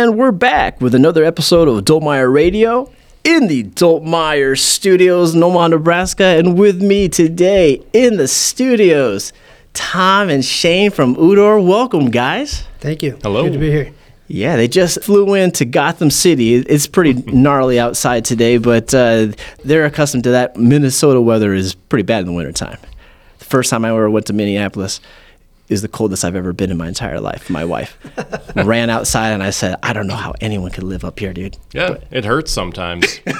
And we're back with another episode of Dultmeier Radio in the Dultmeier Studios in Omaha, Nebraska. And with me today in the studios, Tom and Shane from Udor. Welcome, guys. Thank you. Hello. Good to be here. Yeah, they just flew into Gotham City. It's pretty gnarly outside today, but uh, they're accustomed to that. Minnesota weather is pretty bad in the wintertime. The first time I ever went to Minneapolis is the coldest I've ever been in my entire life. My wife ran outside and I said, I don't know how anyone could live up here, dude. Yeah, it hurts sometimes.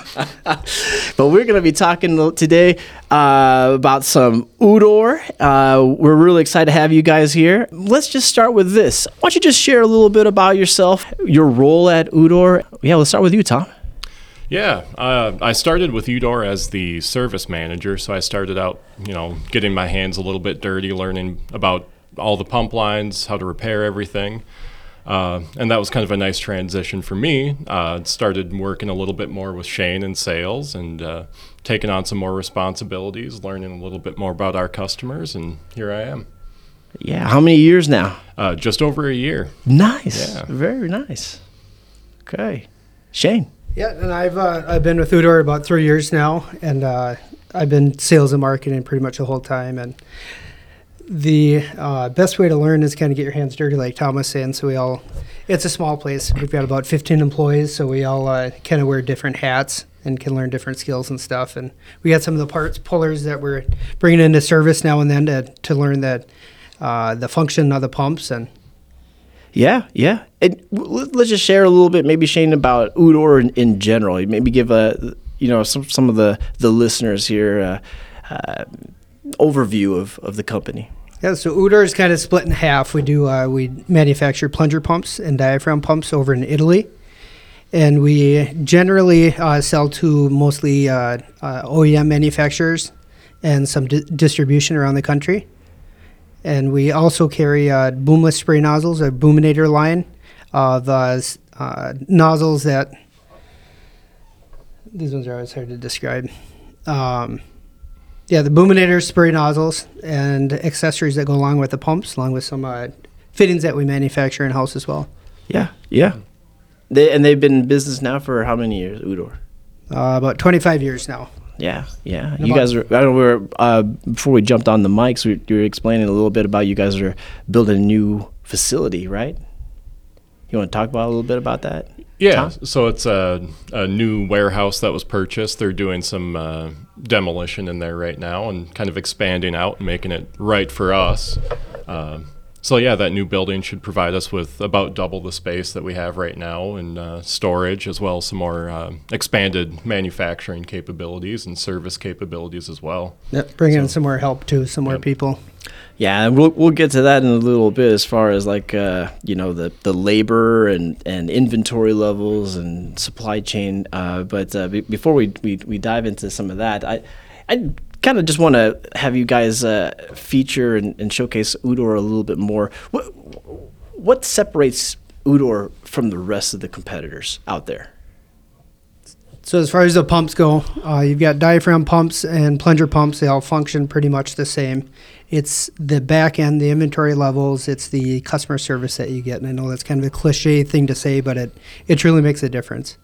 But we're going to be talking today uh, about some Udor. Uh, we're really excited to have you guys here. Let's just start with this. Why don't you just share a little bit about yourself, your role at Udor? Yeah, let's start with you, Tom. yeah, uh, I started with Udor as the service manager, so I started out, you know, getting my hands a little bit dirty, learning about all the pump lines, how to repair everything. Uh, and that was kind of a nice transition for me. Uh, started working a little bit more with Shane in sales and uh, taking on some more responsibilities, learning a little bit more about our customers, and here I am. Yeah, how many years now? Uh, just over a year. Nice. Yeah. Very nice. Okay. Shane. Yeah, and I've uh, I've been with Udor about three years now, and uh, I've been sales and marketing pretty much the whole time. And the uh, best way to learn is kind of get your hands dirty, like Thomas said. So we all, it's a small place. We've got about 15 employees, so we all uh, kind of wear different hats and can learn different skills and stuff. And we got some of the parts pullers that we're bringing into service now and then to to learn that uh, the function of the pumps and Yeah, yeah. And let's just share a little bit, maybe Shane, about Udor in, in general. Maybe give a, you know, some some of the the listeners here uh, uh, overview of, of the company. Yeah, so Udor is kind of split in half. We do uh, we manufacture plunger pumps and diaphragm pumps over in Italy, and we generally uh, sell to mostly uh, uh, OEM manufacturers and some di- distribution around the country. And we also carry uh, boomless spray nozzles, a boominator line of uh, nozzles that these ones are always hard to describe. Um, yeah, the boominator spray nozzles and accessories that go along with the pumps, along with some uh, fittings that we manufacture in house as well. Yeah, yeah. They, and they've been in business now for how many years, Udor? Uh, about 25 years now. Yeah, yeah. You guys are. I know. We were uh, before we jumped on the mics. We, you were explaining a little bit about you guys are building a new facility, right? You want to talk about a little bit about that? Yeah, Tom? so it's a, a new warehouse that was purchased. They're doing some uh, demolition in there right now and kind of expanding out and making it right for us. Uh, so yeah, that new building should provide us with about double the space that we have right now in uh, storage, as well as some more uh, expanded manufacturing capabilities and service capabilities as well. Yep, bring in some more help too, some more Yep. people. Yeah, and we'll we'll get to that in a little bit as far as like uh, you know the the labor and, and inventory levels and supply chain. Uh, but uh, be, before we, we we dive into some of that, I I kind of just want to have you guys uh, feature and, and showcase Udor a little bit more. What what separates Udor from the rest of the competitors out there? So as far as the pumps go, uh, you've got diaphragm pumps and plunger pumps. They all function pretty much the same. It's the back end, the inventory levels. It's the customer service that you get. And I know that's kind of a cliche thing to say, but it it truly makes a difference.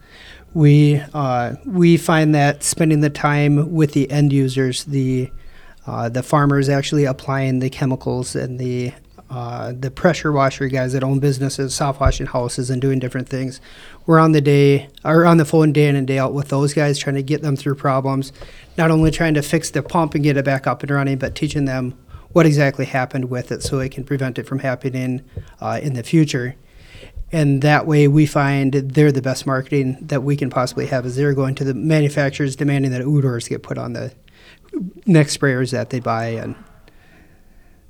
We uh, we find that spending the time with the end users, the uh, the farmers actually applying the chemicals and the uh, the pressure washer guys that own businesses, soft washing houses, and doing different things. We're on the day or on the phone day in and day out with those guys, trying to get them through problems. Not only trying to fix the pump and get it back up and running, but teaching them what exactly happened with it, so it can prevent it from happening uh, in the future. And that way, we find they're the best marketing that we can possibly have. Is they're going to the manufacturers demanding that Udors get put on the next sprayers that they buy, and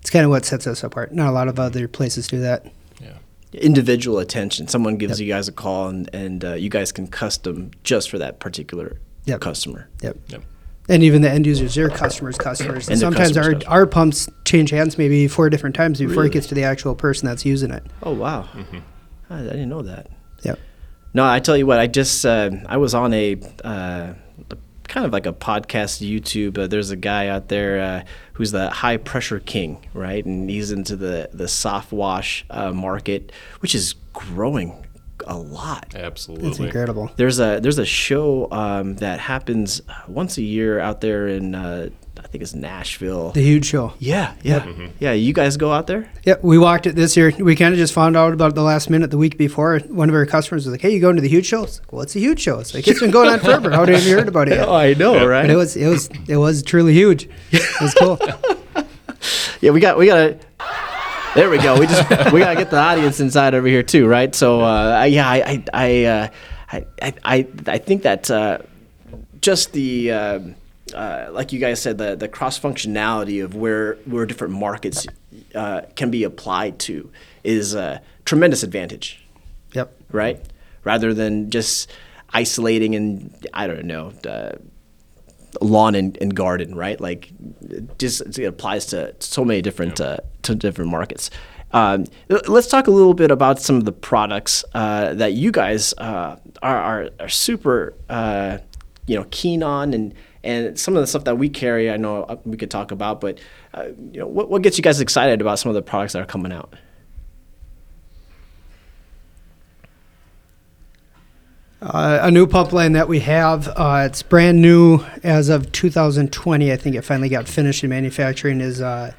it's kind of what sets us apart. Not a lot of other places do that. Yeah. Individual attention. Someone gives you guys a call and and uh, you guys can custom just for that particular Yep. customer. Yep. Yep. And even the end users, their customers, customers. And their sometimes customers' our customers. our pumps change hands maybe four different times before Really? it gets to the actual person that's using it. Oh wow, I, I didn't know that. Yep. No, I tell you what, I just uh, I was on a uh, kind of like a podcast YouTube. Uh, there's a guy out there uh, who's the high pressure king, right? And he's into the the soft wash uh, market, which is growing a lot. Absolutely. It's incredible. There's a there's a show um, that happens once a year out there in uh, I think it's Nashville. The huge show. yeah, yeah, yeah. You guys go out there? Yeah, we walked it this year. We kind of just found out about it the last minute the week before. One of our customers was like, "Hey, you going to the huge show?" It's like, "What's a huge show?" It's like it's been going on forever. How have you heard about it? Yet? I know, But right? it was it was it was truly huge. It was cool. Yeah, we got we got to. There we go. We just we gotta get the audience inside over here too, right? So uh, I- yeah, I I I, uh, I I I I think that uh, just the uh, uh, like you guys said the the cross functionality of where where different markets uh, can be applied to is a tremendous advantage, Yep. right? Rather than just isolating and I don't know. Uh, lawn and, and garden, right? Like, it just it applies to so many different uh, to different markets. Um, let's talk a little bit about some of the products uh, that you guys uh, are, are are super uh, you know keen on, and and some of the stuff that we carry. I know uh, we could talk about, but uh, you know what what gets you guys excited about some of the products that are coming out? Uh, a new pump line that we have. Uh, it's brand new as of 2020. I think it finally got finished in manufacturing. Is uh,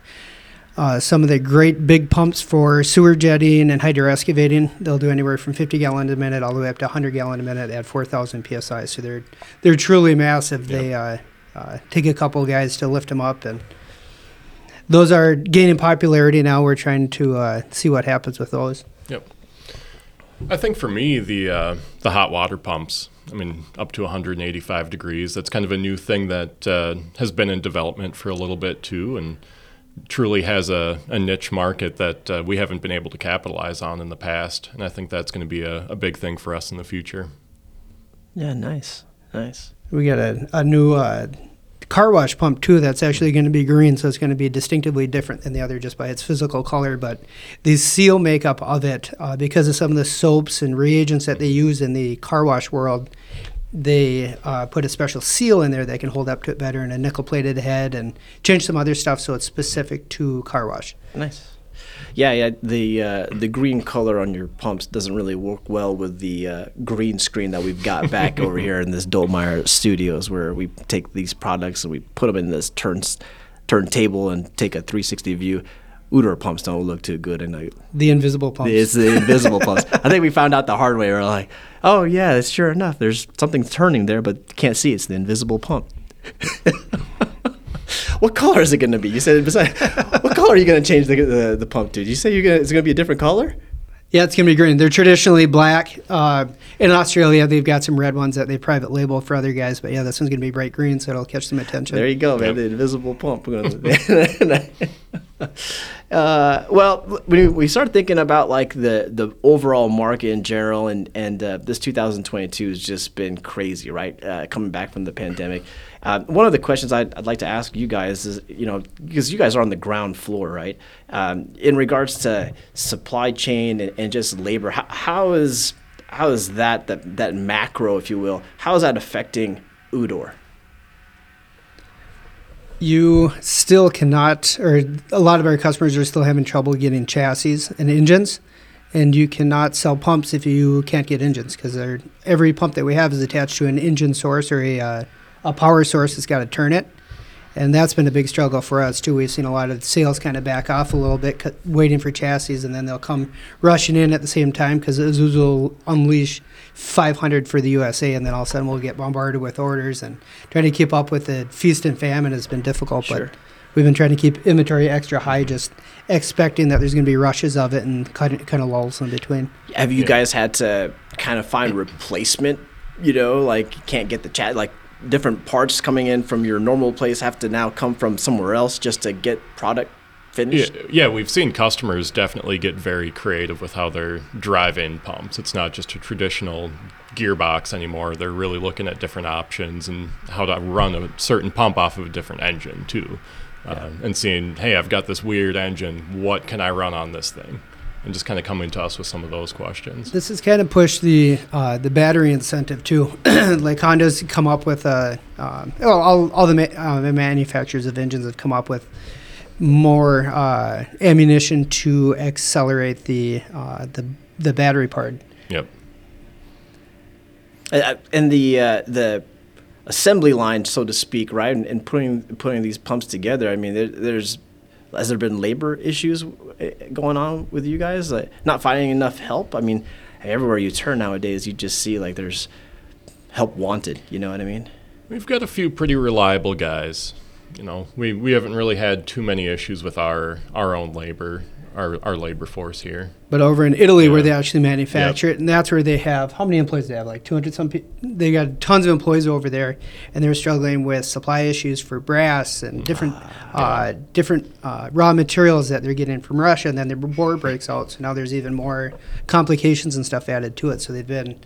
uh, some of the great big pumps for sewer jetting and hydro excavating. They'll do anywhere from 50 gallon a minute all the way up to 100 gallon a minute at 4,000 psi. So they're they're truly massive. They uh, uh, take a couple guys to lift them up, and those are gaining popularity now. We're trying to uh, see what happens with those. Yep. I think for me, the uh, the hot water pumps. I mean, up to 185 degrees. That's kind of a new thing that uh, has been in development for a little bit too, and truly has a, a niche market that uh, we haven't been able to capitalize on in the past. And I think that's going to be a, a big thing for us in the future. Yeah, nice, nice. We got a, a new uh, car wash pump too that's actually going to be green, so it's going to be distinctively different than the other just by its physical color. But the seal makeup of it, uh, because of some of the soaps and reagents that they use in the car wash world, they uh, put a special seal in there that can hold up to it better and a nickel plated head and change some other stuff so it's specific to car wash. Nice. Yeah, yeah. The uh, the green color on your pumps doesn't really work well with the uh, green screen that we've got back over here in this Dultmeier Studios, where we take these products and we put them in this turns turntable and take a 360 view. Udor pumps don't look too good, and I, The invisible pumps. it's the invisible pumps. I think we found out the hard way. We're like, oh yeah, it's sure enough. There's something turning there, but can't see. It's the invisible pump. what color is it going to be? You said beside, what color are you going to change the, the the pump to? Did you say you're gonna it's going to be a different color? Yeah, it's gonna be green. They're traditionally black. Uh, in Australia, they've got some red ones that they private label for other guys. But yeah, this one's gonna be bright green, so it'll catch some attention. There you go, man. Yep. The invisible pump. Uh, well, when we started thinking about like the the overall market in general, and and uh, this 2022 has just been crazy, right? Uh, coming back from the pandemic. Uh, one of the questions I'd, I'd like to ask you guys is, you know, because you guys are on the ground floor, right? Um, in regards to supply chain and, and just labor, how, how is how is that, that that macro, if you will, how is that affecting Udor? You still cannot, or a lot of our customers are still having trouble getting chassis and engines, and you cannot sell pumps if you can't get engines because every pump that we have is attached to an engine source or a uh, a power source that's got to turn it. And that's been a big struggle for us too. We've seen a lot of sales kind of back off a little bit, c- waiting for chassis, and then they'll come rushing in at the same time because Isuzu will unleash 500 for the USA, and then all of a sudden we'll get bombarded with orders. And trying to keep up with the feast and famine has been difficult. Sure. But we've been trying to keep inventory extra high, just expecting that there's going to be rushes of it and kind of, kind of lulls in between. Have you Yeah. guys had to kind of find replacement? You know, like you can't get the chat, like different parts coming in from your normal place have to now come from somewhere else just to get product finished. yeah, we've seen customers definitely get very creative with how they're drive-in pumps. It's not just a traditional gearbox anymore. They're really looking at different options and how to run a certain pump off of a different engine too, um, and seeing, hey, I've got this weird engine. What can I run on this thing? And just kind of coming to us with some of those questions. This has kind of pushed the uh, the battery incentive too. like Honda's come up with a, um, well, all, all the, ma- uh, the manufacturers of engines have come up with more uh, ammunition to accelerate the uh, the the battery part. Yep. Uh, and the uh, the assembly line, so to speak, right, and, and putting putting these pumps together. I mean, there, there's has there been labor issues uh, going on with you guys? Like not finding enough help. I mean, everywhere you turn nowadays, you just see like there's help wanted. You know what I mean? We've got a few pretty reliable guys. You know, we, we haven't really had too many issues with our our own labor, our, our labor force here. But over in Italy, where they actually manufacture it, and that's where they have how many employees do they have? Like 200 some people. They got tons of employees over there, and they're struggling with supply issues for brass and different uh, different uh, raw materials that they're getting from Russia. And then the war breaks out, so now there's even more complications and stuff added to it. So they've been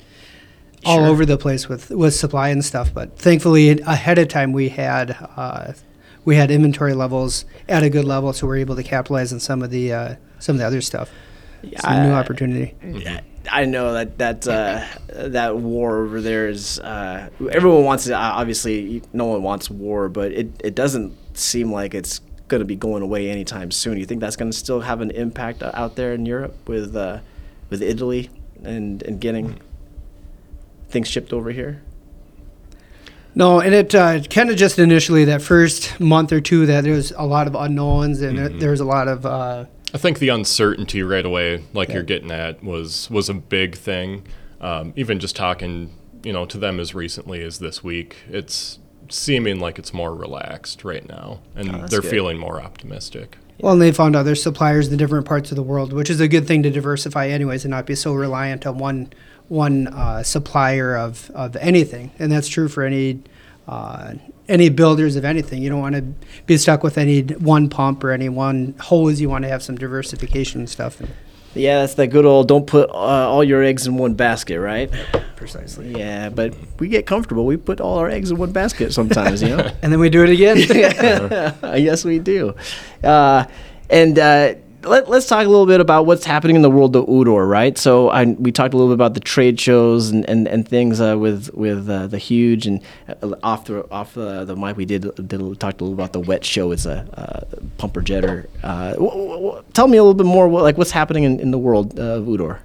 all Sure. over the place with with supply and stuff. But thankfully, ahead of time, we had. Uh, we had inventory levels at a good level, so we're able to capitalize on some of the uh, some of the other stuff. Yeah, Some new opportunity. Yeah, I know that that uh, that war over there is. Uh, everyone wants it. uh, Obviously, no one wants war, but it, it doesn't seem like it's going to be going away anytime soon. You think that's going to still have an impact uh, out there in Europe with uh, with Italy and and getting things shipped over here? No, and it uh, kind of just initially that first month or two that there's a lot of unknowns and it, there was a lot of uh, I think the uncertainty right away, like Yeah. you're getting at, was was a big thing. Um, even just talking, you know, to them as recently as this week, it's seeming like it's more relaxed right now, and Oh, they're good. feeling more optimistic. well, and they found other suppliers in different parts of the world, which is a good thing to diversify, anyways, and not be so reliant on one one uh, supplier of, of anything. And that's true for any uh, any builders of anything. You don't want to be stuck with any one pump or any one hose. You want to have some diversification and stuff. Yeah, that's that good old don't put uh, all your eggs in one basket, right? Precisely. Yeah, but we get comfortable. We put all our eggs in one basket sometimes, you know. And then we do it again. yes, we do. Uh, and uh, let, us talk a little bit about what's happening in the world of Udor, right? So I, we talked a little bit about the trade shows and, and, and things uh, with with uh, the huge and uh, off the off the, the mic we did, did talked a little about the wet show. It's a uh, pumper jetter. Uh, wh- wh- wh- tell me a little bit more, like what's happening in, in the world of Udor.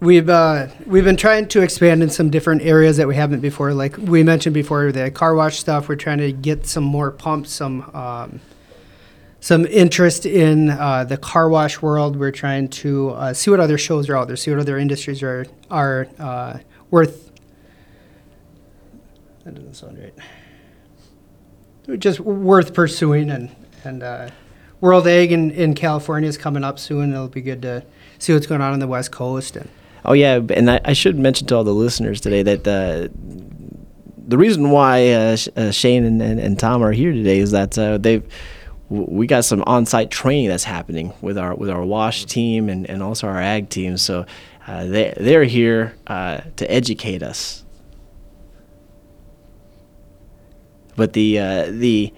We've uh, we've been trying to expand in some different areas that we haven't before. Like we mentioned before, the car wash stuff. We're trying to get some more pumps, some um, some interest in uh, the car wash world. We're trying to uh, see what other shows are out there, see what other industries are are uh, worth. That doesn't sound right. Just worth pursuing, and and uh, World Ag in, in California is coming up soon. It'll be good to see what's going on in the West Coast and. Oh yeah, and I, I should mention to all the listeners today that uh, the reason why uh, uh, Shane and, and, and Tom are here today is that uh, they've we got some on-site training that's happening with our with our wash team and, and also our ag team. So uh, they they're here uh, to educate us. But the the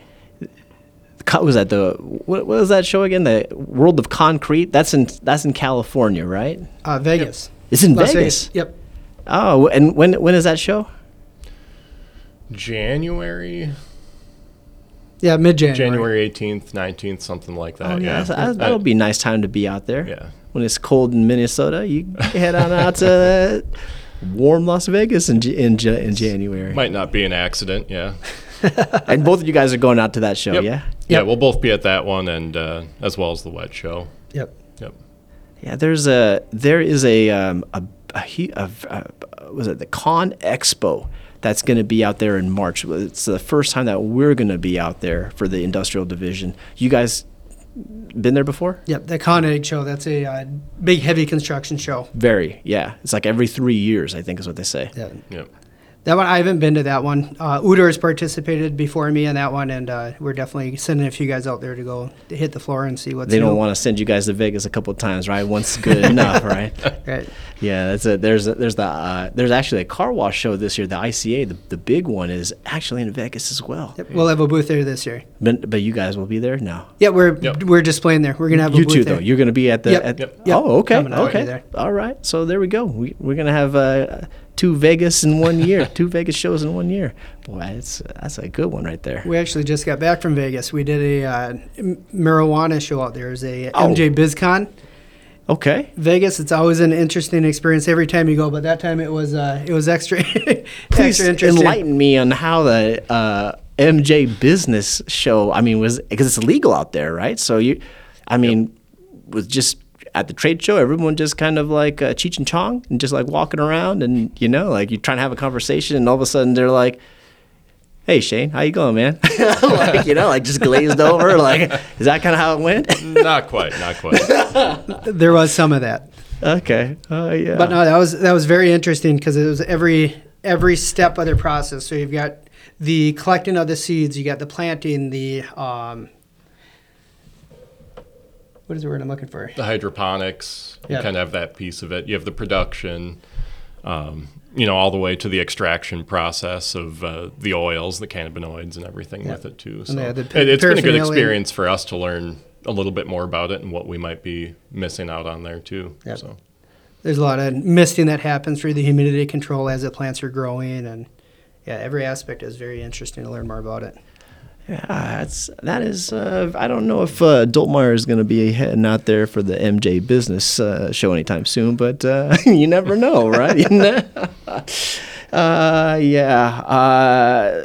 was that the what, was that show again? The World of Concrete. That's in that's in California, right? Uh, Vegas. It's in Las Vegas. Yep. Oh, and when when is that show? January, Yeah, mid January. January 18th, 19th, something like that. Oh, yeah, that's- that- that'll be a nice time to be out there. Yeah. When it's cold in Minnesota, you head on out to warm Las Vegas in in, in January. Might not be an accident. Yeah. and both of you guys are going out to that show, Yep. yeah? Yeah, we'll both be at that one, and uh, as well as the wet show. Yep. Yep. Yeah, there's a there is a um, a, a, hu- a, a was it the Con Expo that's going to be out there in March. It's the first time that we're going to be out there for the industrial division. You guys been there before? Yep. The Con/Agg Show. That's a uh, big, heavy construction show. Very, yeah. It's like every three years, I think, is what they say. Yeah. Yep. That one, I haven't been to that one. Uh, Udor has participated before me in that one, and uh, we're definitely sending a few guys out there to go to hit the floor and see what's They don't new. want to send you guys to Vegas a couple of times, right? Once good enough, right? Right. Yeah, that's a, there's a, there's the uh, there's actually a car wash show this year. The ICA, the, the big one, is actually in Vegas as well. Yep. We'll have a booth there this year. But, but you guys will be there now. Yeah, we're Yep. we're displaying there. We're gonna have a You booth too, there. though. You're going to be at the. Yep. At, Yep. Yep. Oh, okay, Coming out okay. there. All right. So there we go. We, we're going to have uh, two Vegas in one year. two Vegas shows in one year. Boy, that's that's a good one right there. We actually just got back from Vegas. We did a uh, marijuana show out there. It was a Oh. MJ BizCon. Okay. Vegas, it's always an interesting experience every time you go, but that time it was uh, it was extra Please extra interesting. enlighten me on how the uh, MJ Business Show. I mean, was because it's illegal out there, right? So you, I mean, was just at the trade show, everyone just kind of like uh, Cheech and Chong and just like walking around, and you know, like you're trying to have a conversation, and all of a sudden they're like. Hey Shane, how you going, man? like you know, like just glazed over. Like, is that kind of how it went? not quite, not quite. There was some of that, okay. Oh yeah. but no, that was that was very interesting because it was every every step of the process. So you've got the collecting of the seeds, you got the planting, the um, what is the word I'm looking for? the hydroponics, Yeah. you kind of have that piece of it. You have the production, um, you know, all the way to the extraction process of uh, the oils, the cannabinoids, and everything Yeah. with it too. So they it, it's been a good experience for us to learn a little bit more about it and what we might be missing out on there too. Yep. So There's a lot of misting that happens through the humidity control as the plants are growing, and yeah, every aspect is very interesting to learn more about it. Yeah, that's that is. Uh, I don't know if uh, Dultmeier is going to be heading out there for the MJ Business uh, show anytime soon, but uh, you never know, right? You know? uh, yeah. Uh,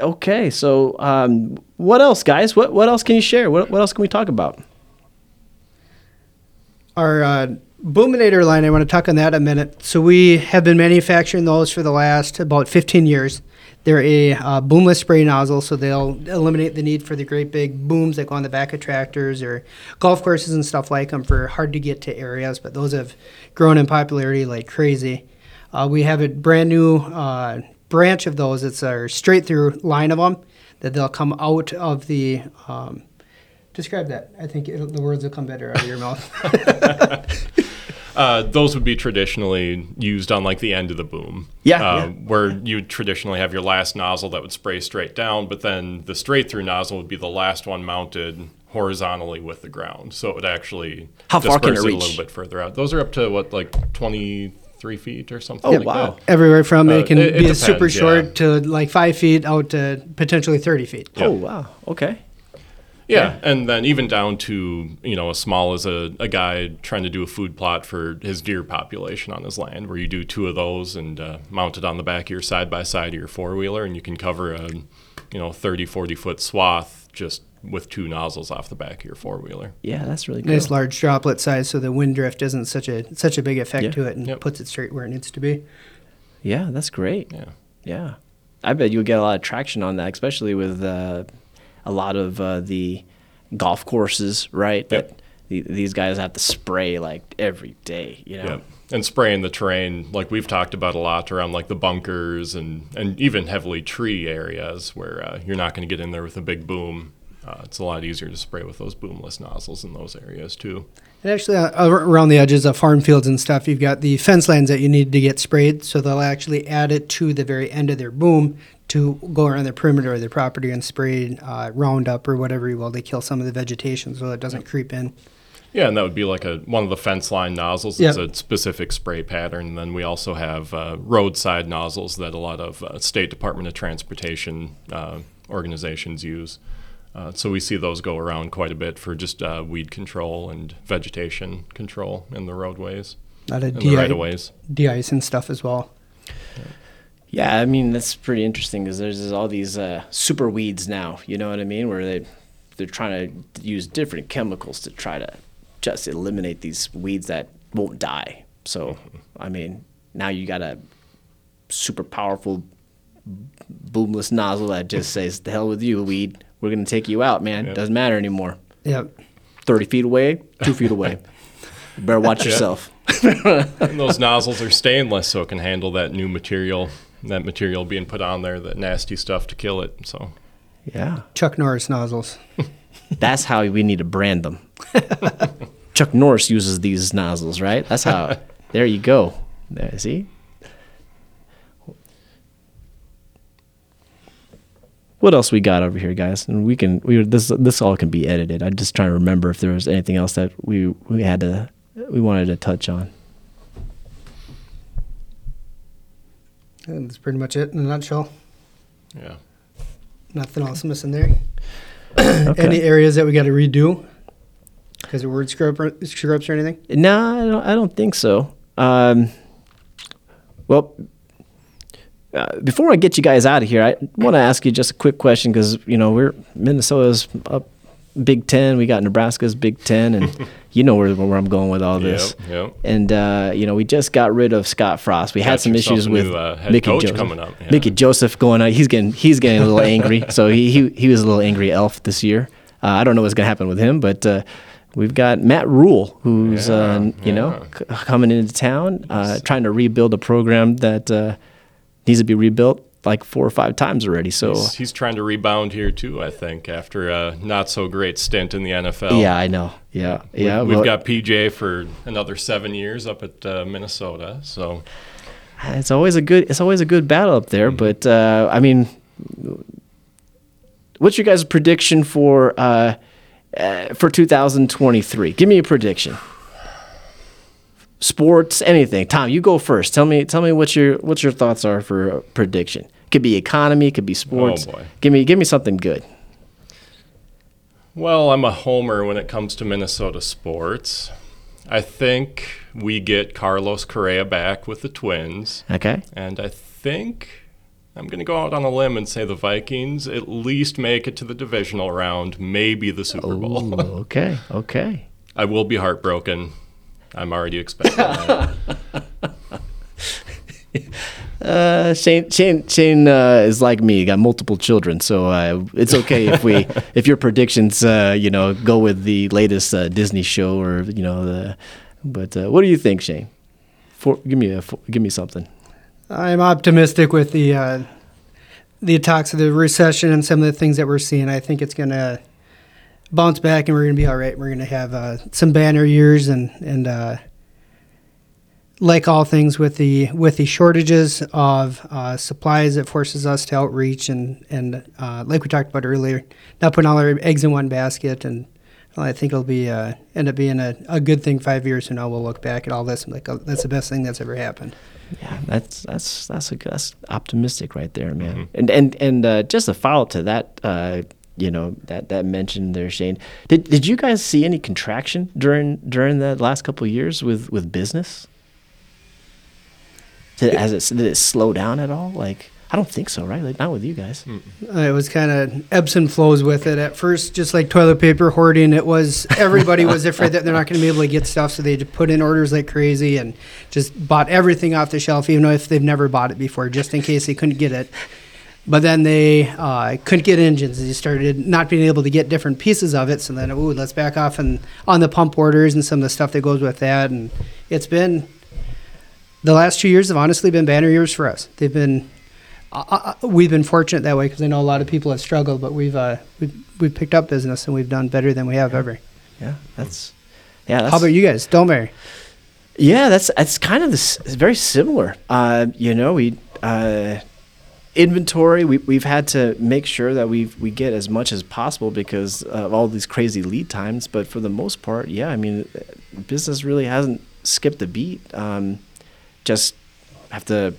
okay, so um, what else, guys? What what else can you share? What what else can we talk about? Our uh, Boominator line, I want to talk on that a minute. So we have been manufacturing those for the last about 15 years. They're a uh, boomless spray nozzle, so they'll eliminate the need for the great big booms that go on the back of tractors or golf courses and stuff like them for hard to get to areas. But those have grown in popularity like crazy. Uh, we have a brand new uh, branch of those. It's our straight through line of them that they'll come out of the. Um, describe that. I think it'll, the words will come better out of your mouth. Uh, those would be traditionally used on like the end of the boom. Yeah, Uh, yeah. Where you would traditionally have your last nozzle that would spray straight down, but then the straight through nozzle would be the last one mounted horizontally with the ground. So it would actually How far can it disperse a little bit further out. Those are up to what, like 23 feet or something Oh, like wow. that. Everywhere from Uh, it can it- it be a super depends, short yeah. to like five feet out to potentially 30 feet. Yeah. Oh wow. Okay. Yeah, and then even down to you know as small as a, a guy trying to do a food plot for his deer population on his land, where you do two of those and uh, mount it on the back of your side by side of your four wheeler, and you can cover a you know 30, 40 foot swath just with two nozzles off the back of your four wheeler. Yeah, that's really cool. Nice large droplet size, so the wind drift isn't such a such a big effect Yeah. to it, and Yep. puts it straight where it needs to be. Yeah, that's great. Yeah. Yeah, I bet you'll get a lot of traction on that, especially with uh, a lot of uh, the golf courses, right? Yep. That the, these guys have to spray like every day, you know. Yeah. And spraying the terrain, like we've talked about a lot around like the bunkers and, and even heavily tree areas where uh, you're not going to get in there with a big boom. Uh, it's a lot easier to spray with those boomless nozzles in those areas too. And actually, uh, around the edges of farm fields and stuff, you've got the fence lines that you need to get sprayed. So they'll actually add it to the very end of their boom to go around the perimeter of their property and spray uh, Roundup or whatever you will to kill some of the vegetation so it doesn't creep in. Yeah, and that would be like a one of the fence line nozzles. Yep. It's a specific spray pattern. And then we also have uh, roadside nozzles that a lot of uh, State Department of Transportation uh, organizations use. Uh, so we see those go around quite a bit for just uh, weed control and vegetation control in the roadways A lot of and the right of ways. de-ice and stuff as well. Yeah, I mean that's pretty interesting because there's all these uh, super weeds now. You know what I mean? Where they they're trying to use different chemicals to try to just eliminate these weeds that won't die. So I mean, now you got a super powerful boomless nozzle that just says, "The hell with you, weed. We're gonna take you out, man. Yeah. Doesn't matter anymore. Yep. Thirty feet away, two feet away. You better watch yourself." And those nozzles are stainless, so it can handle that new material, that material being put on there, that nasty stuff to kill it. So Yeah. Chuck Norris nozzles. That's how we need to brand them. Chuck Norris uses these nozzles, right? That's how. There you go. There, see. What else we got over here, guys? And we can we this this all can be edited. I'm just trying to remember if there was anything else that we we had to we wanted to touch on. And that's pretty much it in a nutshell. yeah. Nothing else missing there. Any areas that we got to redo? because of word screw up or, screw or anything? No, I don't, I don't think so. Um, well, uh, before I get you guys out of here, I want to ask you just a quick question because you know we're Minnesota's up Big Ten. We got Nebraska's Big Ten, and you know where, where I'm going with all this. Yep, yep. And uh, you know we just got rid of Scott Frost. We had some issues with new, uh, Mickey Joseph. coming up, yeah. Mickey Joseph going on. He's getting he's getting a little angry. So he, he he was a little angry elf this year. Uh, I don't know what's gonna happen with him, but. Uh, We've got Matt Rhule, who's uh, Yeah, you know c- coming into town, uh, trying to rebuild a program that uh, needs to be rebuilt like four or five times already. So He's, he's trying to rebound here too. I think after a not so great stint in the NFL. yeah, I know. Yeah, We've- yeah. We've well, got PJ for another seven years up at uh, Minnesota. So it's always a good it's always a good battle up there. But uh, I mean, what's your guys' prediction for uh, uh, for 2023? Give me a prediction. Sports, anything. Tom, you go first. Tell me, tell me what your what your thoughts are for a prediction. Could be economy, could be sports. Oh, boy. Give me give me something good. Well, I'm a homer when it comes to Minnesota sports. I think we get Carlos Correa back with the Twins, Okay. and I think I'm going to go out on a limb and say the Vikings at least make it to the divisional round, maybe the Super Bowl. Ooh, okay. Okay. I will be heartbroken. I'm already expecting that. Uh, Shane, Shane, Shane uh, is like me. Got multiple children, so uh, it's okay if we, if your predictions, uh, you know, go with the latest uh, Disney show or you know the. But uh, what do you think, Shane? For, give me a, give me something. I'm optimistic with the uh, the talks of the recession and some of the things that we're seeing. I think it's going to bounce back, and we're going to be all right. We're going to have uh, some banner years, and and uh, like all things with the with the shortages of uh, supplies, it forces us to outreach and and uh, like we talked about earlier, not putting all our eggs in one basket. And well, I think it'll be uh, end up being a, a good thing five years from now. We'll look back at all this and like, oh, that's the best thing that's ever happened. Yeah, that's that's that's a that's optimistic right there, man. Mm-hmm. And and and uh, just a follow up to that, uh, you know, that that mention there, Shane. Did did you guys see any contraction during during the last couple of years with with business? Did, has it did it slow down at all? Like I don't think so, right? Like not with you guys. Uh, it was kind of ebbs and flows with it. At first, just like toilet paper hoarding, it was everybody was afraid that they're not going to be able to get stuff, so they just put in orders like crazy and just bought everything off the shelf, even though if they've never bought it before, just in case they couldn't get it. But then they uh, couldn't get engines. They started not being able to get different pieces of it. So then, ooh, let's back off and on the pump orders and some of the stuff that goes with that. And it's been the last two years have honestly been banner years for us. They've been uh, uh, we've been fortunate that way because I know a lot of people have struggled, but we've uh, we've, we've picked up business and we've done better than we have ever. Yeah, that's yeah. That's, How about you guys? Don't Yeah, that's that's kind of this it's very similar. Uh, you know, we uh, inventory. We we've had to make sure that we we get as much as possible because of all these crazy lead times. But for the most part, yeah, I mean, business really hasn't skipped a beat. Um, just have to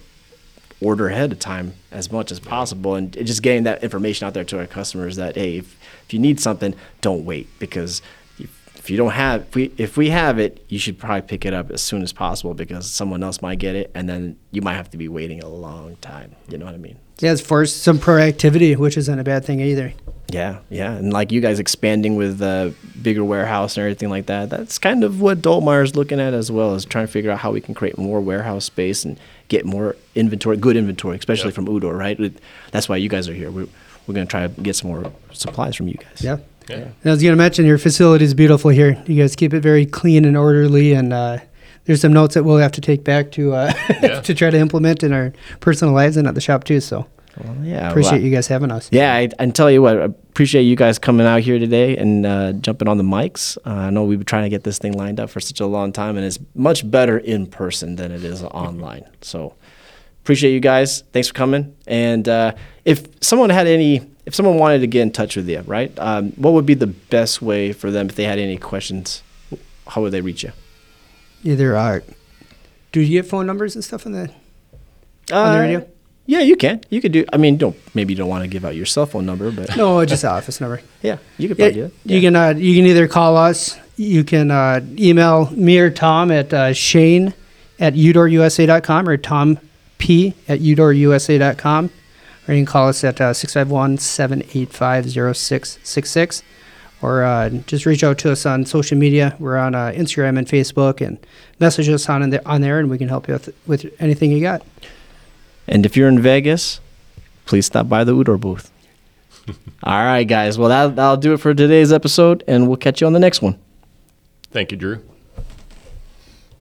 order ahead of time as much as possible and just getting that information out there to our customers that hey if, if you need something don't wait because if, if you don't have if we if we have it you should probably pick it up as soon as possible because someone else might get it and then you might have to be waiting a long time you know what i mean Yeah, it's forced some proactivity, which isn't a bad thing either. yeah yeah and like you guys expanding with a bigger warehouse and everything like that that's kind of what Dultmeier's looking at as well is trying to figure out how we can create more warehouse space and get more inventory good inventory especially Yeah. from udor right that's why you guys are here we're, we're going to try to get some more supplies from you guys Yeah. Yeah. And I was going to mention your facility is beautiful here. You guys keep it very clean and orderly, and uh, there's some notes that we'll have to take back to uh, Yeah. to try to implement in our personal lives and at the shop too. So well, yeah appreciate well, you guys having us. yeah I, I tell you what i appreciate you guys coming out here today and uh, jumping on the mics uh, i know we've been trying to get this thing lined up for such a long time and it's much better in person than it is online so appreciate you guys thanks for coming and uh, if someone had any if someone wanted to get in touch with you right um, what would be the best way for them if they had any questions how would they reach you Either uh, do you get phone numbers and stuff on the on the Uh, radio? yeah you can you could do i mean don't maybe you don't want to give out your cell phone number but No, just the office number. yeah you could Yeah, probably do it you can uh, you can either call us you can uh, email me or Tom at uh, Shane at udorusa.com or Tom P at udorusa.com. Or you can call us at uh, 651 785 0666. Or uh, just reach out to us on social media. We're on uh, Instagram and Facebook and message us on, the, on there and we can help you with, with anything you got. And if you're in Vegas, please stop by the Udor booth. All right, guys. Well, that, that'll do it for today's episode, and we'll catch you on the next one. Thank you, Drew.